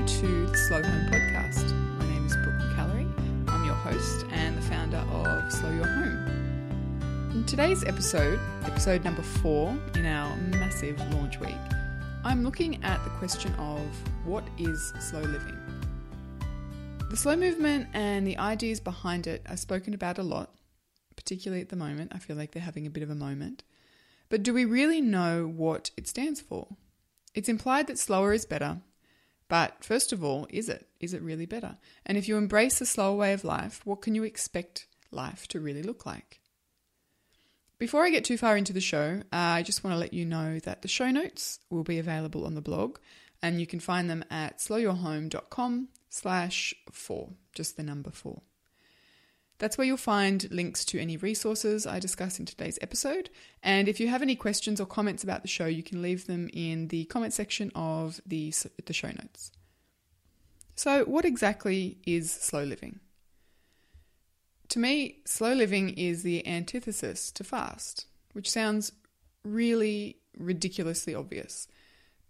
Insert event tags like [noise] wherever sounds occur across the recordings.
welcome to the Slow Home Podcast. My name is Brooke McAlary. I'm your host and the founder of Slow Your Home. In today's episode, episode number four in our massive launch week, I'm looking at the question of what is slow living? The slow movement and the ideas behind it are spoken about a lot, particularly at the moment. I feel like they're having a bit of a moment. But do we really know what it stands for? It's implied that slower is better, but first of all, is it? Is it really better? And if you embrace a slower way of life, what can you expect life to really look like? Before I get too far into the show, uh, I just want to let you know that the show notes will be available on the blog, and you can find them at slowyourhome.com slash four, just the number four. That's where you'll find links to any resources I discuss in today's episode. And if you have any questions or comments about the show, you can leave them in the comment section of the, the show notes. So, what exactly is slow living? To me, slow living is the antithesis to fast, which sounds really ridiculously obvious.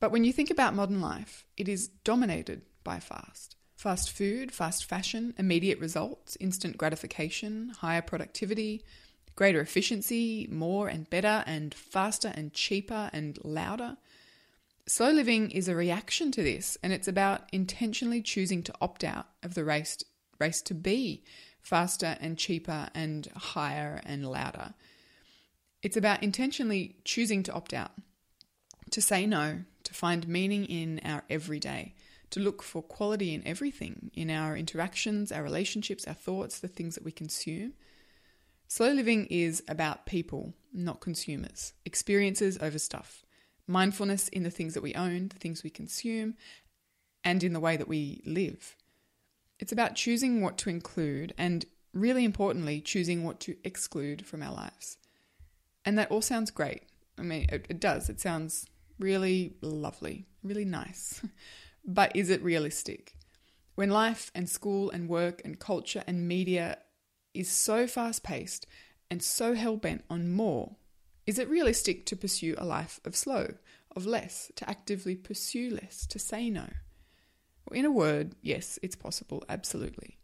But when you think about modern life, it is dominated by fast. Fast food, fast fashion, immediate results, instant gratification, higher productivity, greater efficiency, more and better and faster and cheaper and louder. Slow living is a reaction to this, and it's about intentionally choosing to opt out of the race, race to be faster and cheaper and higher and louder. It's about intentionally choosing to opt out, to say no, to find meaning in our everyday to look for quality in everything in our interactions, our relationships, our thoughts, the things that we consume. Slow living is about people, not consumers, experiences over stuff, mindfulness in the things that we own, the things we consume, and in the way that we live. It's about choosing what to include and, really importantly, choosing what to exclude from our lives. And that all sounds great. I mean, it, it does. It sounds really lovely, really nice. [laughs] But is it realistic? When life and school and work and culture and media is so fast paced and so hell bent on more, is it realistic to pursue a life of slow, of less, to actively pursue less, to say no? Well, in a word, yes, it's possible, absolutely.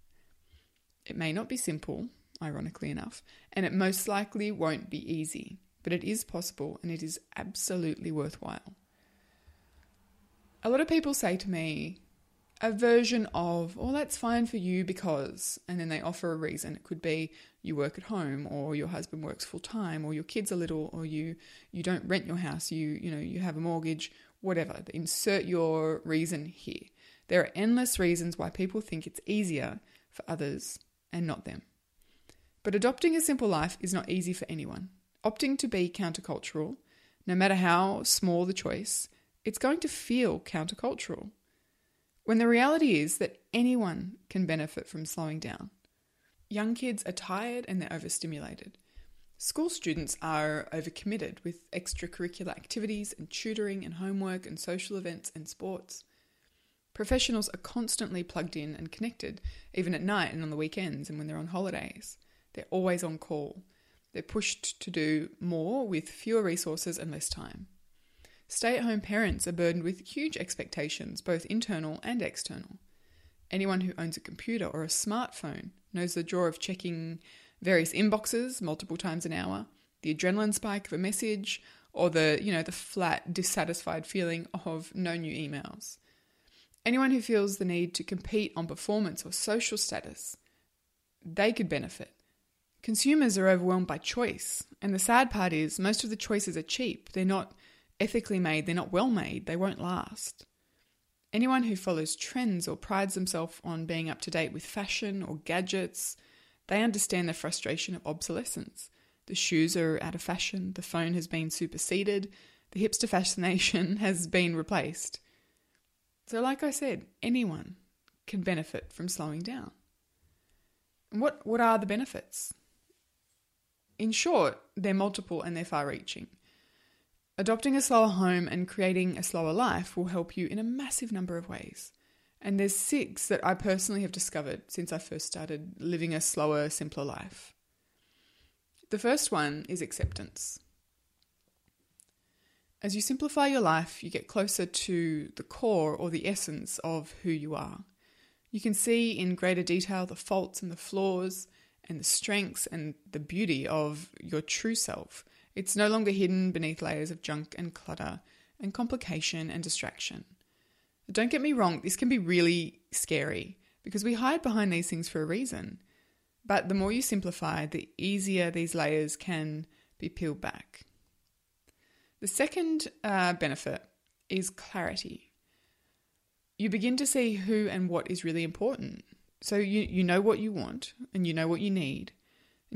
It may not be simple, ironically enough, and it most likely won't be easy, but it is possible and it is absolutely worthwhile a lot of people say to me a version of, well, that's fine for you because, and then they offer a reason. It could be you work at home or your husband works full time or your kids are little or you, you don't rent your house, you, you know, you have a mortgage, whatever. Insert your reason here. There are endless reasons why people think it's easier for others and not them. But adopting a simple life is not easy for anyone. Opting to be countercultural, no matter how small the choice, it's going to feel countercultural. When the reality is that anyone can benefit from slowing down. Young kids are tired and they're overstimulated. School students are overcommitted with extracurricular activities and tutoring and homework and social events and sports. Professionals are constantly plugged in and connected, even at night and on the weekends and when they're on holidays. They're always on call. They're pushed to do more with fewer resources and less time. Stay at home parents are burdened with huge expectations, both internal and external. Anyone who owns a computer or a smartphone knows the joy of checking various inboxes multiple times an hour, the adrenaline spike of a message, or the, you know, the flat, dissatisfied feeling of no new emails. Anyone who feels the need to compete on performance or social status, they could benefit. Consumers are overwhelmed by choice, and the sad part is most of the choices are cheap. They're not ethically made, they're not well made, they won't last. Anyone who follows trends or prides themselves on being up to date with fashion or gadgets, they understand the frustration of obsolescence. The shoes are out of fashion, the phone has been superseded, the hipster fascination [laughs] has been replaced. So, like I said, anyone can benefit from slowing down. What, what are the benefits? In short, they're multiple and they're far reaching. Adopting a slower home and creating a slower life will help you in a massive number of ways. And there's six that I personally have discovered since I first started living a slower, simpler life. The first one is acceptance. As you simplify your life, you get closer to the core or the essence of who you are. You can see in greater detail the faults and the flaws and the strengths and the beauty of your true self. It's no longer hidden beneath layers of junk and clutter and complication and distraction. Don't get me wrong, this can be really scary because we hide behind these things for a reason. But the more you simplify, the easier these layers can be peeled back. The second uh, benefit is clarity. You begin to see who and what is really important. So you, you know what you want and you know what you need,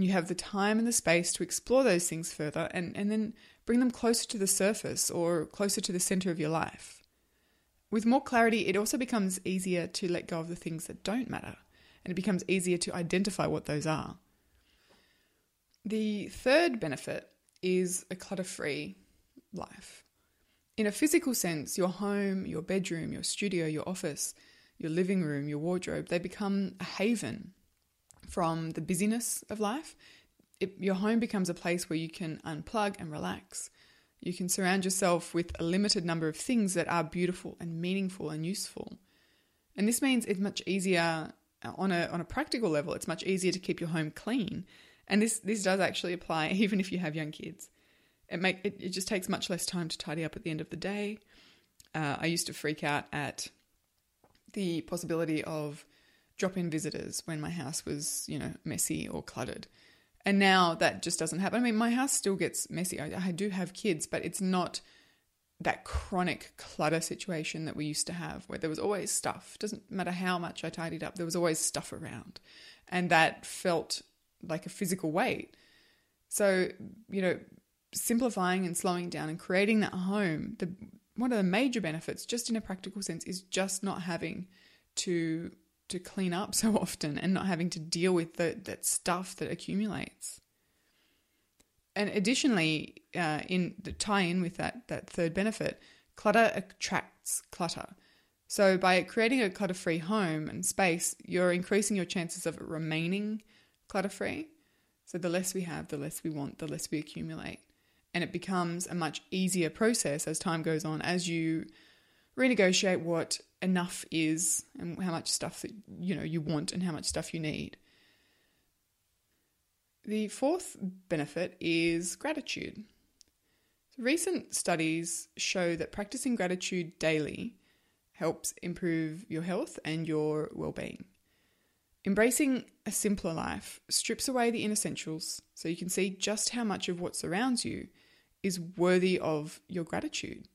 and you have the time and the space to explore those things further and, and then bring them closer to the surface or closer to the center of your life. With more clarity, it also becomes easier to let go of the things that don't matter, and it becomes easier to identify what those are. The third benefit is a clutter free life. In a physical sense, your home, your bedroom, your studio, your office, your living room, your wardrobe, they become a haven from the busyness of life. It, your home becomes a place where you can unplug and relax. You can surround yourself with a limited number of things that are beautiful and meaningful and useful. And this means it's much easier uh, on a on a practical level, it's much easier to keep your home clean. And this this does actually apply [laughs] even if you have young kids. It make it, it just takes much less time to tidy up at the end of the day. Uh, I used to freak out at the possibility of drop-in visitors when my house was, you know, messy or cluttered. And now that just doesn't happen. I mean, my house still gets messy. I, I do have kids, but it's not that chronic clutter situation that we used to have where there was always stuff. Doesn't matter how much I tidied up, there was always stuff around. And that felt like a physical weight. So, you know, simplifying and slowing down and creating that home, the one of the major benefits, just in a practical sense, is just not having to to clean up [laughs] so often and not having to deal with the, that stuff that accumulates. And additionally, uh, in the tie-in with that that third benefit, clutter attracts clutter. So by creating a clutter-free home and space, you're increasing your chances of remaining clutter-free. So the less we have, the less we want, the less we accumulate and it becomes a much easier process as time goes on as you renegotiate what enough is and how much stuff that you know you want and how much stuff you need. The fourth benefit is gratitude. Recent studies show that practicing gratitude daily helps improve your health and your well-being. Embracing a simpler life strips away the inessentials so you can see just how much of what surrounds you is worthy of your gratitude.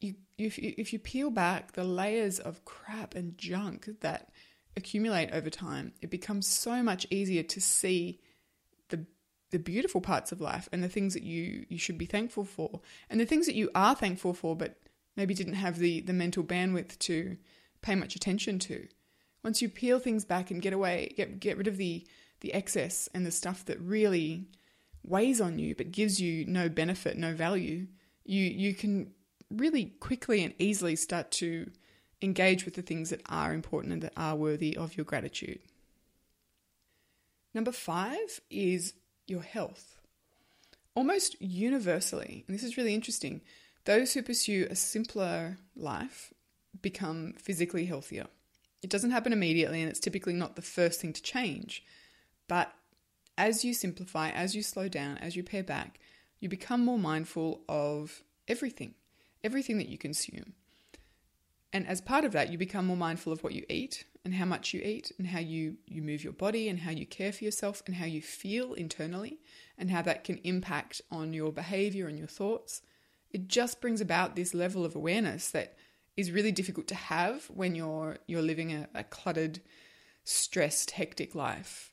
You, if, you, if you peel back the layers of crap and junk that accumulate over time, it becomes so much easier to see the the beautiful parts of life and the things that you you should be thankful for, and the things that you are thankful for, but maybe didn't have the the mental bandwidth to pay much attention to. Once you peel things back and get away, get get rid of the the excess and the stuff that really weighs on you but gives you no benefit, no value, you you can really quickly and easily start to engage with the things that are important and that are worthy of your gratitude. Number 5 is your health. Almost universally, and this is really interesting, those who pursue a simpler life become physically healthier. It doesn't happen immediately and it's typically not the first thing to change, but as you simplify, as you slow down, as you pare back, you become more mindful of everything, everything that you consume. And as part of that, you become more mindful of what you eat and how much you eat and how you, you move your body and how you care for yourself and how you feel internally and how that can impact on your behavior and your thoughts. It just brings about this level of awareness that is really difficult to have when you're you're living a, a cluttered, stressed, hectic life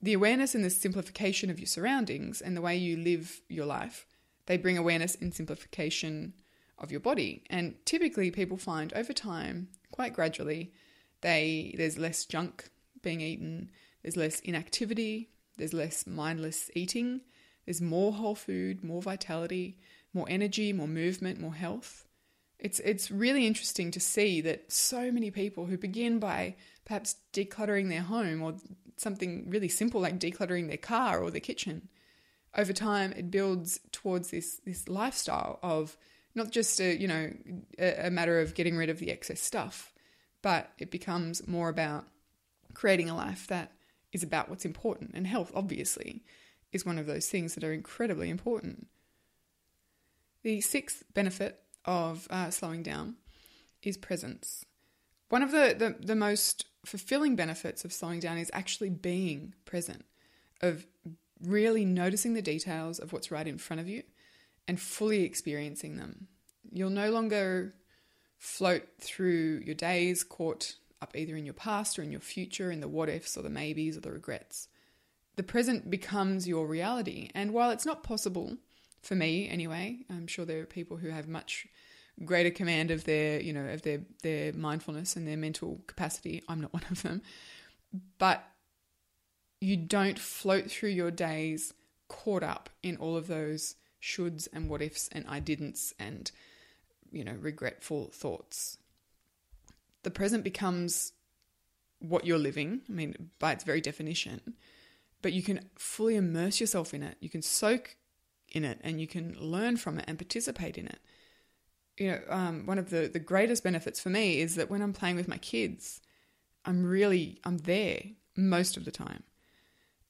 the awareness and the simplification of your surroundings and the way you live your life, they bring awareness and simplification of your body. And typically people find over time, quite gradually, they there's less junk being eaten, there's less inactivity, there's less mindless eating, there's more whole food, more vitality, more energy, more movement, more health. It's it's really interesting to see that so many people who begin by perhaps decluttering their home or something really simple like decluttering their car or their kitchen, over time it builds towards this this lifestyle of not just a you know a, matter of getting rid of the excess stuff, but it becomes more about creating a life that is about what's important. And health, obviously, is one of those things that are incredibly important. The sixth benefit of uh, slowing down is presence. One of the, the, the most fulfilling benefits of slowing down is actually being present, of really noticing the details of what's right in front of you and fully experiencing them. You'll no longer float through your days caught up either in your past or in your future, in the what ifs or the maybes or the regrets. The present becomes your reality. And while it's not possible, for me anyway, I'm sure there are people who have much greater command of their, you know, of their their mindfulness and their mental capacity. I'm not [laughs] one of them. But you don't float through your days caught up in all of those shoulds and what ifs and I didn'ts and you know regretful thoughts. The present becomes what you're living. I mean, by its very definition, but you can fully immerse yourself in it. You can soak in it, and you can learn from it and participate in it. You know, um, one of the the greatest benefits for me is that when I'm playing with my kids, I'm really I'm there most of the time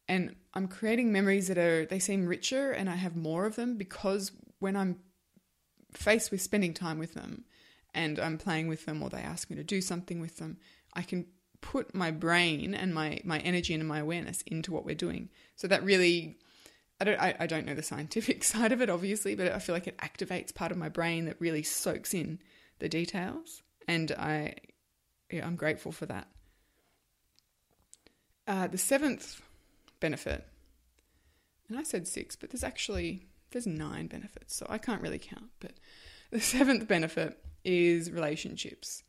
and I'm creating memories that are they seem richer and I have more of them because when I'm faced with spending time with them and I'm playing with them or they ask me to do something with them, I can put my brain and my my energy and my awareness into what we're doing. So that really I don't I, I don't know the scientific [laughs] side of it obviously, but I feel like it activates part of my brain that really soaks in the details and I yeah, I'm grateful for that. Uh, the seventh benefit. And I said six, but there's actually there's nine benefits, so I can't really count. But the [laughs] seventh benefit is relationships.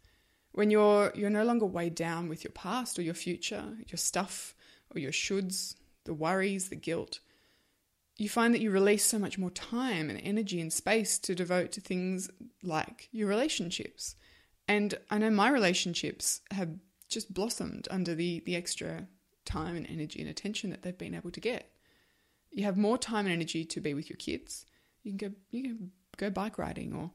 When you're you're no longer weighed down with your past or your future, your stuff or your shoulds, the worries, the guilt, you find that you release so much more time and energy and space to devote to things like your relationships. And I know my relationships have just blossomed under the the extra time and energy and attention that they've been able to get. You have more time and energy to be with your kids. You can go you can go bike riding or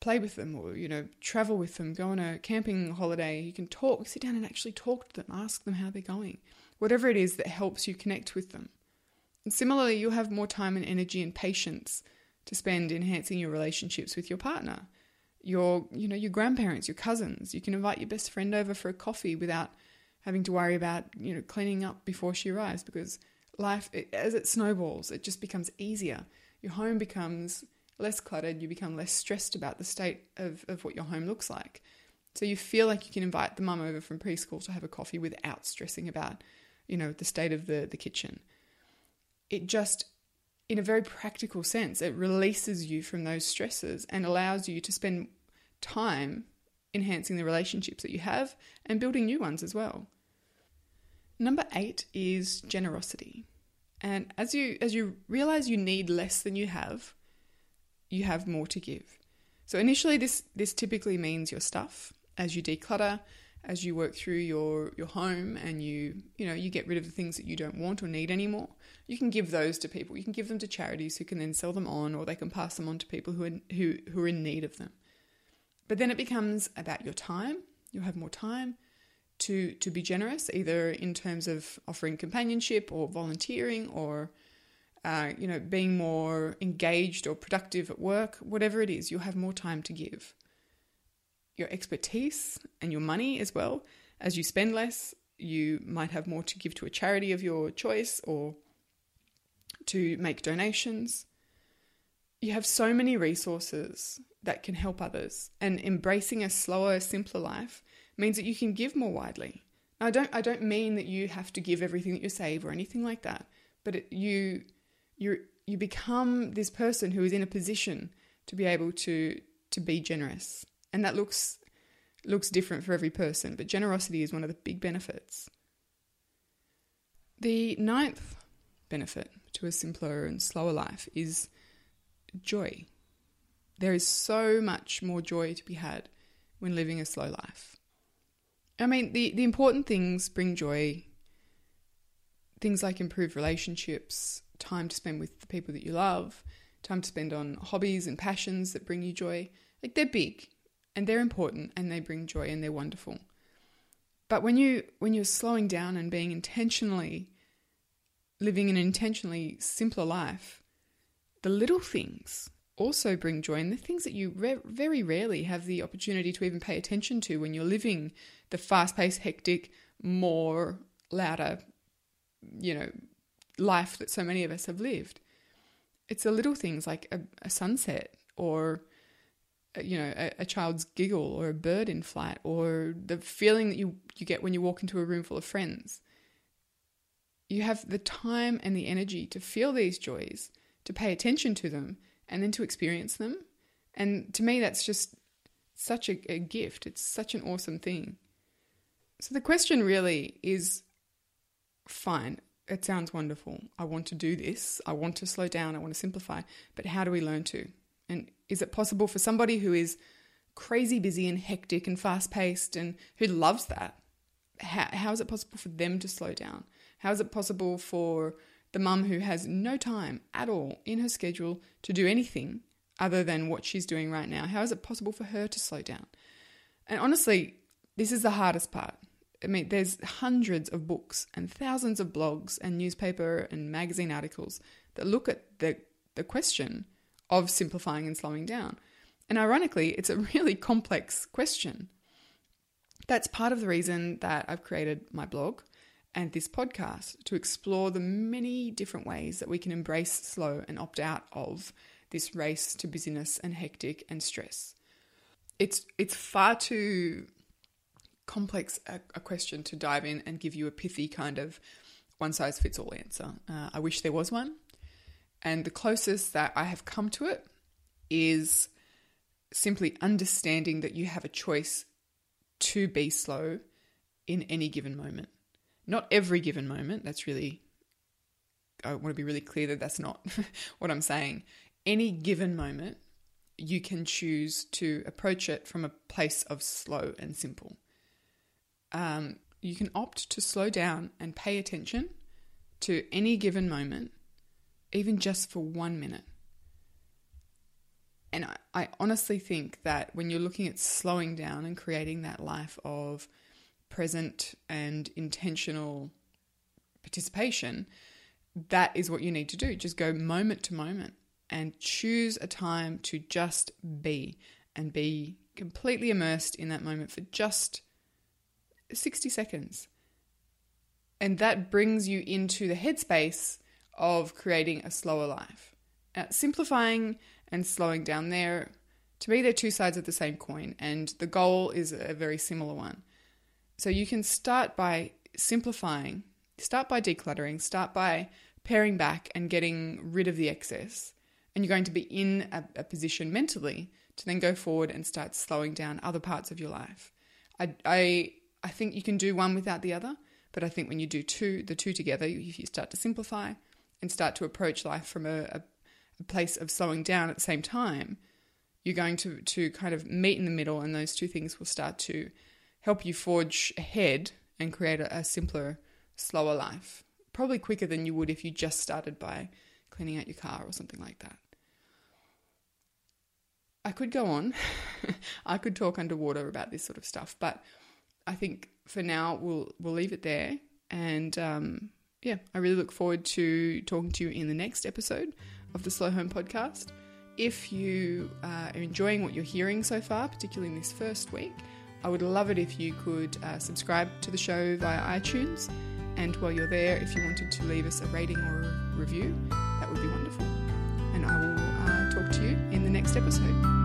play with them or you know travel with them, go on a camping holiday. You can talk, sit down and actually talk to them, ask them how they're going. Whatever it is that helps you connect with them. And similarly, you'll have more time and energy and patience to spend enhancing your relationships with your partner your you know your grandparents your cousins you can invite your best friend over for a coffee without having to worry about you know cleaning up before she arrives because life it, as it snowballs it just becomes easier. Your home becomes less cluttered you become less stressed about the state of, of what your home looks like. So you feel like you can invite the mum over from preschool to have a coffee without stressing about you know the state of the, the kitchen. It just in a very practical sense it releases you from those stresses and allows you to spend time enhancing the relationships that you have and building new ones as well. Number 8 is generosity. And as you as you realize you need less than you have, you have more to give. So initially this this typically means your stuff as you declutter, as you work through your your home and you you know you get rid of the things that you don't want or need anymore you can give those to people you can give them to charities who can then sell them on or they can pass them on to people who are, who who are in need of them but then it becomes about your time. You'll have more time to to be generous, either in terms of offering companionship or volunteering or uh, you know being more engaged or productive at work. Whatever it is, you'll have more time to give. Your expertise and your money as well. As you spend less, you might have more to give to a charity of your choice or to make donations. You have so many resources that can help others. And embracing a slower, simpler life means that you can give more widely. Now, I don't I don't mean that you have to give everything that you save or anything like that, but it, you you you become this person who is in a position to be able to to be generous. And that looks looks different for every person, but generosity is one of the big benefits. The ninth benefit to a simpler and slower life is joy. There is so much more joy to be had when living a slow life. I mean, the, the important things bring joy. Things like improved relationships, time to spend with the people that you love, time to spend on hobbies and passions that bring you joy. Like they're big and they're important and they bring joy and they're wonderful. But when you when you're slowing down and being intentionally living an intentionally simpler life, the little things also bring joy and the things that you re- very rarely have the opportunity to even pay attention to when you're living the fast-paced, hectic, more louder, you know, life that so many of us have lived. It's the little things like a, a sunset or uh, you know a, a, child's giggle or a bird in flight or the feeling that you you get when you walk into a room full of friends you have the time and the energy to feel these joys to pay attention to them and then to experience them. And to me that's just such a, a gift. It's such an awesome thing. So the question really is fine it sounds wonderful. I want to do this. I want to slow down. I want to simplify. But how do we learn to? And is it possible for somebody who is crazy busy and hectic and fast paced and who loves that? How, how is it possible for them to slow down? How is it possible for the mum who has no time at all in her schedule to do anything other than what she's doing right now? How is it possible for her to slow down? And honestly, this is the hardest part. I mean, there's hundreds of books and thousands of blogs and newspaper and magazine articles that look at the, the question of simplifying and slowing down. And ironically, it's a really complex question. That's part of the reason that I've created my blog and this podcast to explore the many different ways that we can embrace slow and opt out of this race to busyness and hectic and stress. It's it's far too complex a, a question to dive in and give you a pithy kind of one size fits all answer. Uh, I wish there was one, and the closest that I have come to it is simply understanding that you have a choice to be slow in any given moment. Not every given moment. That's really, I want to be really clear that that's not [laughs] what I'm saying. Any given moment, you can choose to approach it from a place of slow and simple. Um, you can opt to slow down and pay attention to any given moment even just for one minute. And I, I, honestly think that when you're looking at slowing down and creating that life of present and intentional participation, that is what you need to do. Just go moment to moment and choose a time to just be and be completely immersed in that moment for just 60 seconds. And that brings you into the headspace of creating a slower life. Uh, simplifying and slowing down there, to me, they're two sides of the same coin, and the goal is a very similar one. So you can start by simplifying, start by decluttering, start by paring back and getting rid of the excess. And you're going to be in a, a position mentally to then go forward and start slowing down other parts of your life. I, I, I think you can do one without the other, but I think when you do two, the two together, if you start to simplify and start to approach life from a, a, a place of slowing down at the same time, you're going to, to kind of meet in the middle, and those two things will start to help you forge ahead and create a, a simpler, slower life. Probably quicker than you would if you just started by cleaning out your car or something like that. I could go on. [laughs] I could talk underwater about this sort of stuff, but I think for now we'll we'll leave it there. And um, yeah, I really look forward to talking to you in the next episode of the Slow Home podcast. If you uh, are enjoying what you're hearing so far, particularly in this first week, I would love it if you could uh, subscribe to the show via iTunes. And while you're there, if you wanted to leave us a rating or a review, that would be wonderful. And I will uh, talk to you in the next episode.